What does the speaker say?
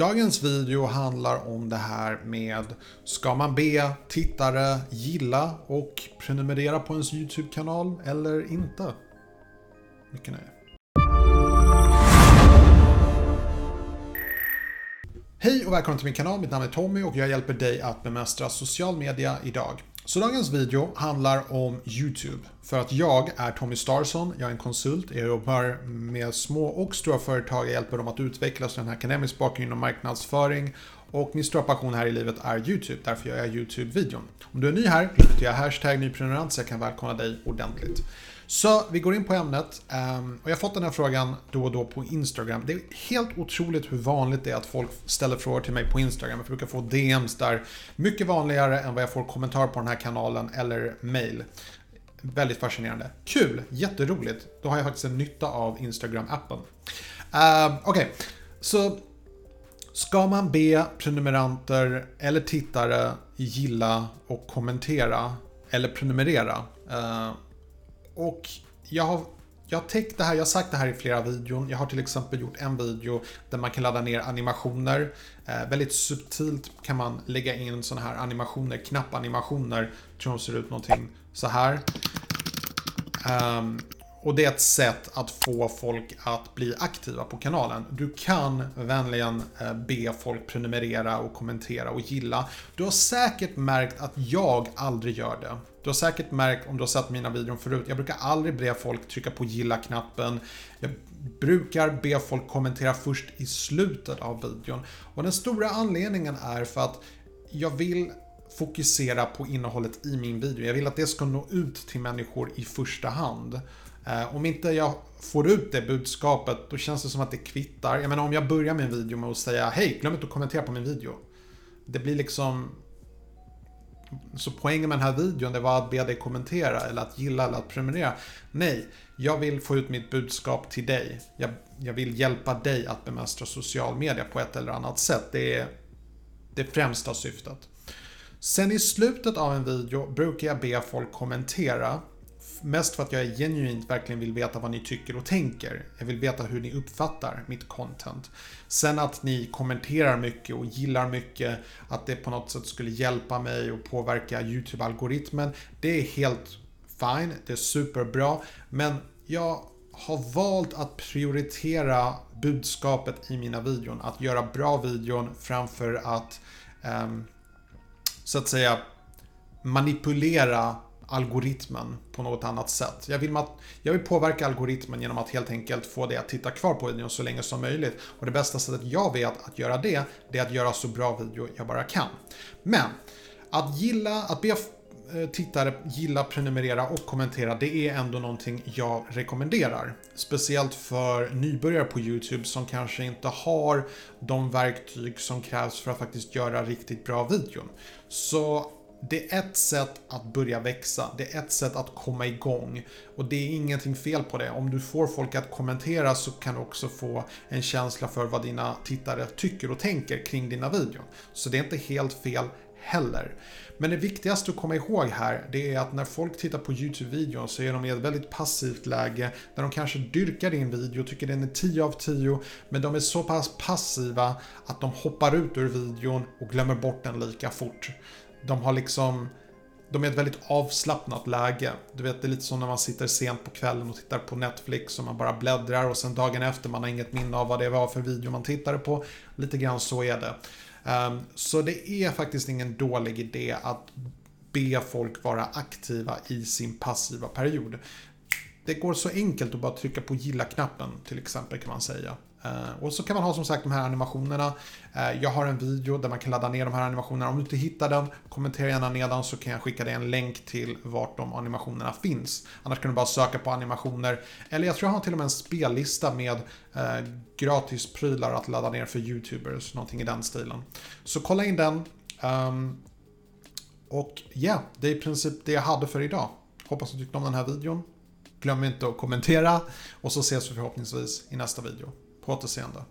Dagens video handlar om det här med Ska man be tittare gilla och prenumerera på ens YouTube-kanal eller inte? Mycket nöje. Hej och välkommen till min kanal, mitt namn är Tommy och jag hjälper dig att bemästra social media idag. Så dagens video handlar om YouTube. För att jag är Tommy Starson, jag är en konsult, jag jobbar med små och stora företag, jag hjälper dem att utvecklas en akademisk bakgrund inom marknadsföring och min stora passion här i livet är YouTube, därför gör jag YouTube-videon. Om du är ny här, glöm jag hashtag nyprenumerant så jag kan välkomna dig ordentligt. Så vi går in på ämnet. Ehm, och jag har fått den här frågan då och då på Instagram. Det är helt otroligt hur vanligt det är att folk ställer frågor till mig på Instagram. Jag brukar få DMs där. Mycket vanligare än vad jag får kommentarer på den här kanalen eller mail. Väldigt fascinerande. Kul, jätteroligt. Då har jag faktiskt en nytta av Instagram-appen. Uh, Okej, okay. så ska man be prenumeranter eller tittare gilla och kommentera eller prenumerera? Uh, och jag har, jag har täckt det här, jag har sagt det här i flera videon. Jag har till exempel gjort en video där man kan ladda ner animationer. Eh, väldigt subtilt kan man lägga in sådana här animationer, knappanimationer. Jag tror de ser ut någonting så här. Um, och det är ett sätt att få folk att bli aktiva på kanalen. Du kan vänligen eh, be folk prenumerera och kommentera och gilla. Du har säkert märkt att jag aldrig gör det. Du har säkert märkt om du har sett mina videor förut, jag brukar aldrig be folk trycka på gilla-knappen. Jag brukar be folk kommentera först i slutet av videon. Och den stora anledningen är för att jag vill fokusera på innehållet i min video. Jag vill att det ska nå ut till människor i första hand. Eh, om inte jag får ut det budskapet, då känns det som att det kvittar. Jag menar om jag börjar min video med att säga Hej, glöm inte att kommentera på min video. Det blir liksom... Så poängen med den här videon, det var att be dig kommentera eller att gilla eller att prenumerera. Nej, jag vill få ut mitt budskap till dig. Jag, jag vill hjälpa dig att bemästra social media på ett eller annat sätt. Det är det främsta syftet. Sen i slutet av en video brukar jag be folk kommentera Mest för att jag genuint verkligen vill veta vad ni tycker och tänker. Jag vill veta hur ni uppfattar mitt content. Sen att ni kommenterar mycket och gillar mycket, att det på något sätt skulle hjälpa mig och påverka YouTube-algoritmen. Det är helt fine, det är superbra. Men jag har valt att prioritera budskapet i mina videon. Att göra bra videon framför att um, så att säga manipulera algoritmen på något annat sätt. Jag vill, jag vill påverka algoritmen genom att helt enkelt få dig att titta kvar på videon så länge som möjligt. Och det bästa sättet jag vet att göra det, det är att göra så bra video jag bara kan. Men att gilla, att be Eh, tittare gilla, prenumerera och kommentera, det är ändå någonting jag rekommenderar. Speciellt för nybörjare på YouTube som kanske inte har de verktyg som krävs för att faktiskt göra riktigt bra videon. Så det är ett sätt att börja växa, det är ett sätt att komma igång. Och det är ingenting fel på det. Om du får folk att kommentera så kan du också få en känsla för vad dina tittare tycker och tänker kring dina videor. Så det är inte helt fel heller. Men det viktigaste att komma ihåg här, det är att när folk tittar på YouTube-videon så är de i ett väldigt passivt läge där de kanske dyrkar din video, tycker den är 10 av 10, men de är så pass passiva att de hoppar ut ur videon och glömmer bort den lika fort de har liksom de är ett väldigt avslappnat läge. Du vet, det är lite som när man sitter sent på kvällen och tittar på Netflix och man bara bläddrar och sen dagen efter man har inget minne av vad det var för video man tittade på. Lite grann så är det. Um, så det är faktiskt ingen dålig idé att be folk vara aktiva i sin passiva period. Det går så enkelt att bara trycka på gilla-knappen till exempel kan man säga. Uh, och så kan man ha som sagt de här animationerna. Uh, jag har en video där man kan ladda ner de här animationerna. Om du inte hittar den, kommentera gärna nedan så kan jag skicka dig en länk till vart de animationerna finns. Annars kan du bara söka på animationer. Eller jag tror jag har till och med en spellista med eh, uh, gratis prylar att ladda ner för YouTubers, någonting i den stilen. Så kolla in den. Um, och ja, yeah, det är i princip det jag hade för idag. Hoppas du tyckte om den här videon. Glöm inte att kommentera och så ses vi förhoppningsvis i nästa video. På återseende.